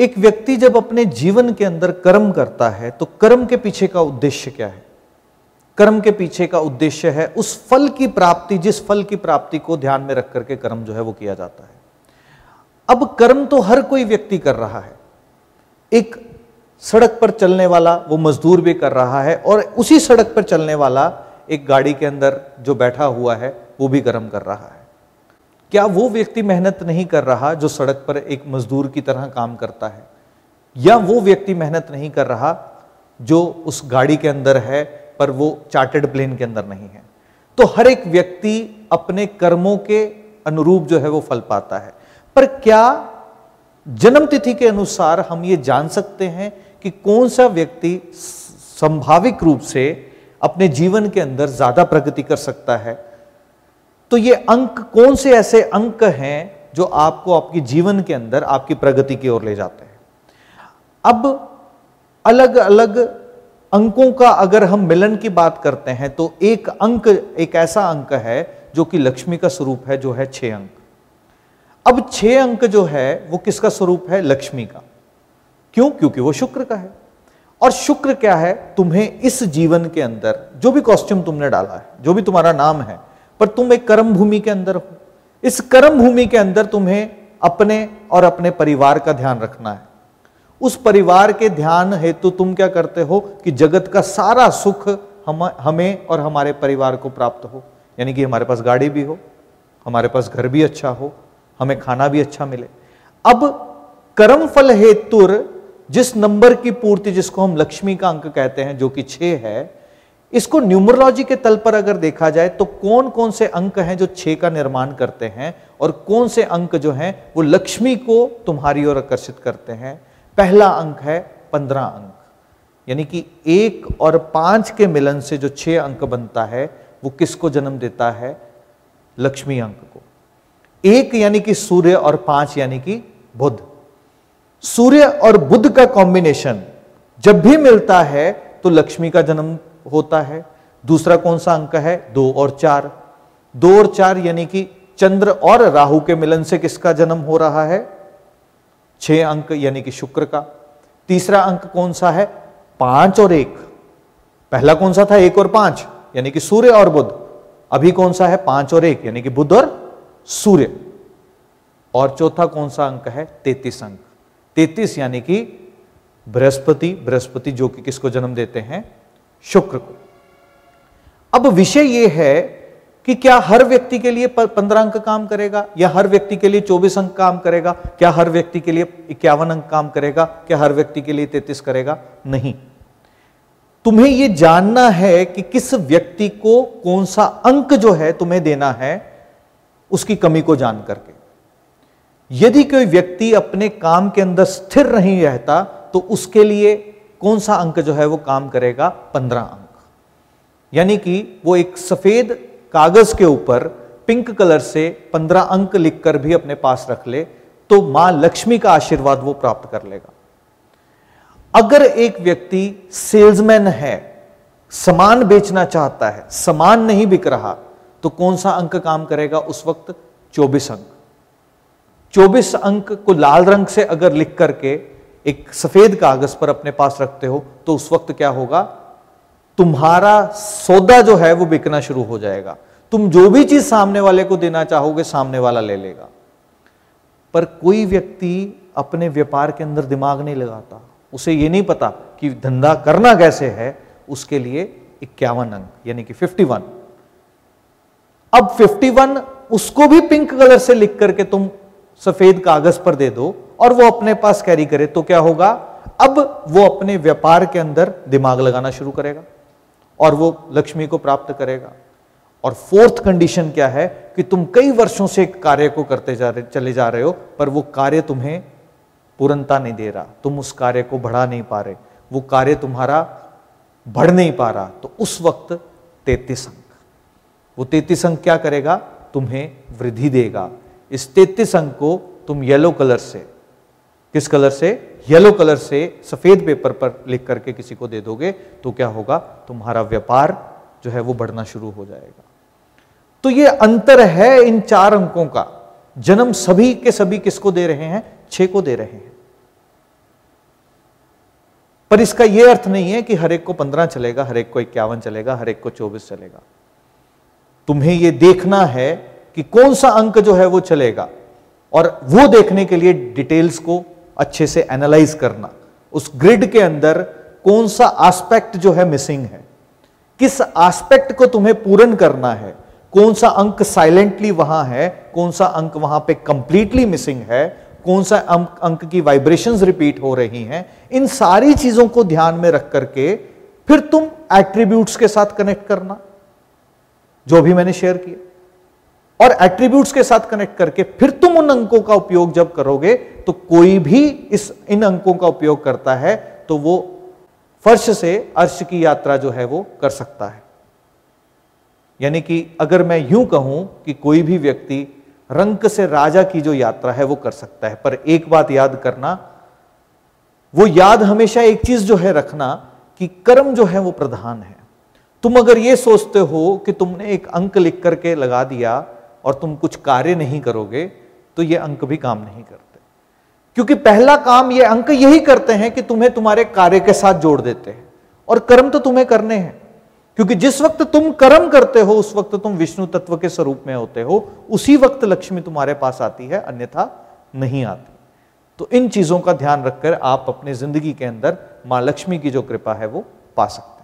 एक व्यक्ति जब अपने जीवन के अंदर कर्म करता है तो कर्म के पीछे का उद्देश्य क्या है? कर्म के पीछे का उद्देश्य है उस फल की प्राप्ति, जिस फल की प्राप्ति को ध्यान में रख करके कर्म जो है वो किया जाता है। अब कर्म तो हर कोई व्यक्ति कर रहा है। एक सड़क पर चलने वाला वो मजदूर भी कर रहा है और उसी सड़क पर चलने वाला एक गाड़ी के अंदर जो बैठा हुआ है, वो भी कर्म कर रहा है। क्या वो व्यक्ति मेहनत नहीं कर रहा जो सड़क पर एक मजदूर की तरह काम करता है? या वो व्यक्ति मेहनत नहीं कर रहा जो उस गाड़ी के अंदर है, पर वो चार्टेड प्लेन के अंदर नहीं है? तो हर एक व्यक्ति अपने कर्मों के अनुरूप जो है वो फल पाता है। पर क्या जन्म तिथि के अनुसार हम ये जान सकते हैं कि कौन सा व्यक्ति संभाविक रूप से अपने जीवन के अंदर ज़्यादा प्रगति कर सकता है? तो ये अंक कौन से ऐसे अंक हैं जो आपको आपके जीवन के अंदर, आपकी प्रगति की ओर ले जाते हैं? अब अलग अलग अंकों का अगर हम मिलन की बात करते हैं तो एक अंक, एक ऐसा अंक है जो कि लक्ष्मी का स्वरूप है, जो है छह अंक। अब छह अंक जो है, वो किसका स्वरूप है? लक्ष्मी का। क्यों? क्योंकि वो शुक्र का है। और शुक्र क्या है? तुम्हें इस जीवन के अंदर, जो भी कॉस्ट्यूम तुमने डाला है, जो भी तुम्हारा नाम है पर तुम एक कर्म भूमि के अंदर हो। इस कर्म भूमि के अंदर तुम्हें अपने और अपने परिवार का ध्यान रखना है। उस परिवार के ध्यान हेतु तुम क्या करते हो कि जगत का सारा सुख हम, हमें और हमारे परिवार को प्राप्त हो। यानी कि हमारे पास गाड़ी भी हो, हमारे पास घर भी अच्छा हो, हमें खाना भी अच्छा मिले। अब कर्म फल हेतुर जिस नंबर की पूर्ति जिसको हम लक्ष्मी का अंक कहते हैं, जो कि छह है इसको न्यूमरोलॉजी के तल पर अगर देखा जाए तो कौन कौन से अंक हैं जो छह का निर्माण करते हैं और कौन से अंक जो हैं वो लक्ष्मी को तुम्हारी ओर आकर्षित करते हैं? पहला अंक है पंद्रह अंक। यानी कि एक और पाँच के मिलन से जो छह अंक बनता है, वो किसको जन्म देता है? लक्ष्मी अंक को। एक यानी कि सूर्य और पाँच यानी कि बुध। सूर्य और बुध का कॉम्बिनेशन जब भी मिलता है तो लक्ष्मी का जन्म होता है। दूसरा कौन सा अंक है? दो और चार। दो और चार यानी कि चंद्र और राहु के मिलन से किसका जन्म हो रहा है? छह अंक यानी कि शुक्र का। तीसरा अंक कौन सा है? पाँच और एक। पहला कौन सा था? एक और पाँच, यानी कि सूर्य और बुध। अभी कौन सा है? पाँच और एक, यानी कि बुध और सूर्य। और चौथा कौन सा अंक है? तैतीस अंक। तैतीस यानी कि बृहस्पति। बृहस्पति जो कि किसको जन्म देते हैं? शुक्र को। अब विषय यह है कि क्या हर व्यक्ति के लिए पंद्रह अंक काम करेगा, या हर व्यक्ति के लिए चौबीस अंक काम करेगा, क्या हर व्यक्ति के लिए इक्यावन अंक काम करेगा, क्या हर व्यक्ति के लिए तैतीस करेगा? नहीं। तुम्हें यह जानना है कि किस व्यक्ति को कौन सा अंक जो है तुम्हें देना है, उसकी कमी को जान करके। यदि कोई व्यक्ति अपने काम के अंदर स्थिर नहीं रहता तो उसके लिए कौन सा अंक जो है वो काम करेगा? पंद्रह अंक। यानी कि वो एक सफ़ेद कागज़ के ऊपर पिंक कलर से पंद्रह अंक लिखकर भी अपने पास रख ले तो माँ लक्ष्मी का आशीर्वाद वो प्राप्त कर लेगा। अगर एक व्यक्ति सेल्समैन है, सामान बेचना चाहता है, सामान नहीं बिक रहा तो कौन सा अंक काम करेगा उस वक्त? चौबीस अंक। चौबीस अंक को लाल रंग से अगर लिख करके एक सफ़ेद कागज़ पर अपने पास रखते हो तो उस वक्त क्या होगा? तुम्हारा सौदा जो है वो बिकना शुरू हो जाएगा। तुम जो भी चीज़ सामने वाले को देना चाहोगे, सामने वाला ले लेगा। पर कोई व्यक्ति अपने व्यापार के अंदर दिमाग नहीं लगाता। उसे ये नहीं पता कि धंधा करना कैसे है, उसके लिए इक्यावन अंक, यानी कि 51 अब 51 उसको भी पिंक कलर से लिख करके तुम सफ़ेद कागज़ पर दे दो और वो अपने पास कैरी करे तो क्या होगा? अब वो अपने व्यापार के अंदर दिमाग लगाना शुरू करेगा और वो लक्ष्मी को प्राप्त करेगा। और फोर्थ कंडीशन क्या है कि तुम कई वर्षों से कार्य को करते जा रहे, चले जा रहे हो, पर वो कार्य तुम्हें पूर्णता नहीं दे रहा। तुम उस कार्य को बढ़ा नहीं पा रहे। वो कार्य तुम्हारा बढ़ नहीं पा रहा। तो उस वक्त तैतीस अंक। वो तैतीस अंक क्या करेगा? तुम्हें वृद्धि देगा। इस तैतीस अंक को तुम येलो कलर से किस कलर से? येलो कलर से सफ़ेद पेपर पर लिख करके किसी को दे दोगे तो क्या होगा? तुम्हारा व्यापार जो है वो बढ़ना शुरू हो जाएगा। तो ये अंतर है इन चार अंकों का। जन्म सभी के सभी किसको दे रहे हैं? छे को दे रहे हैं। पर इसका यह अर्थ नहीं है कि हर एक को पंद्रह चलेगा, हर एक को इक्यावन चलेगा, हर एक को चौबीस चलेगा। तुम्हें यह देखना है कि कौन सा अंक जो है वो चलेगा। और वो देखने के लिए डिटेल्स को अच्छे से एनालाइज करना। उस ग्रिड के अंदर कौन सा एस्पेक्ट जो है मिसिंग है? किस एस्पेक्ट को तुम्हें पूर्ण करना है? कौन सा अंक साइलेंटली वहाँ है? कौन सा अंक वहाँ पे कंप्लीटली मिसिंग है? कौन सा अंक अंक की वाइब्रेशंस रिपीट हो रही हैं? इन सारी चीज़ों को ध्यान में रख करके फिर तुम एट्रीब्यूट्स के साथ कनेक्ट करना। जो भी मैंने शेयर किया। और एट्रीब्यूट्स के साथ कनेक्ट करके फिर तुम उन अंकों का उपयोग जब करोगे तो कोई भी इस इन अंकों का उपयोग करता है तो वो फर्श से अर्श की यात्रा जो है वो कर सकता है। यानी कि अगर मैं यूँ कहूँ कि कोई भी व्यक्ति रंक से राजा की जो यात्रा है वो कर सकता है, पर एक बात याद करना, वो याद हमेशा एक चीज़ जो है रखना कि कर्म जो है वो प्रधान है। तुम अगर ये सोचते हो कि तुमने एक अंक लिख करके लगा दिया और तुम कुछ कार्य नहीं करोगे तो ये अंक भी काम नहीं करते। क्योंकि पहला काम ये अंक यही करते हैं कि तुम्हें तुम्हारे कार्य के साथ जोड़ देते हैं। और कर्म तो तुम्हें करने हैं। क्योंकि जिस वक्त तुम कर्म करते हो, उस वक्त तुम विष्णु तत्व के स्वरूप में होते हो। उसी वक्त लक्ष्मी तुम्हारे पास आती है, अन्यथा नहीं आती। तो इन चीज़ों का ध्यान रखकर आप अपनी ज़िंदगी के अंदर माँ लक्ष्मी की जो कृपा है, वो पा सकते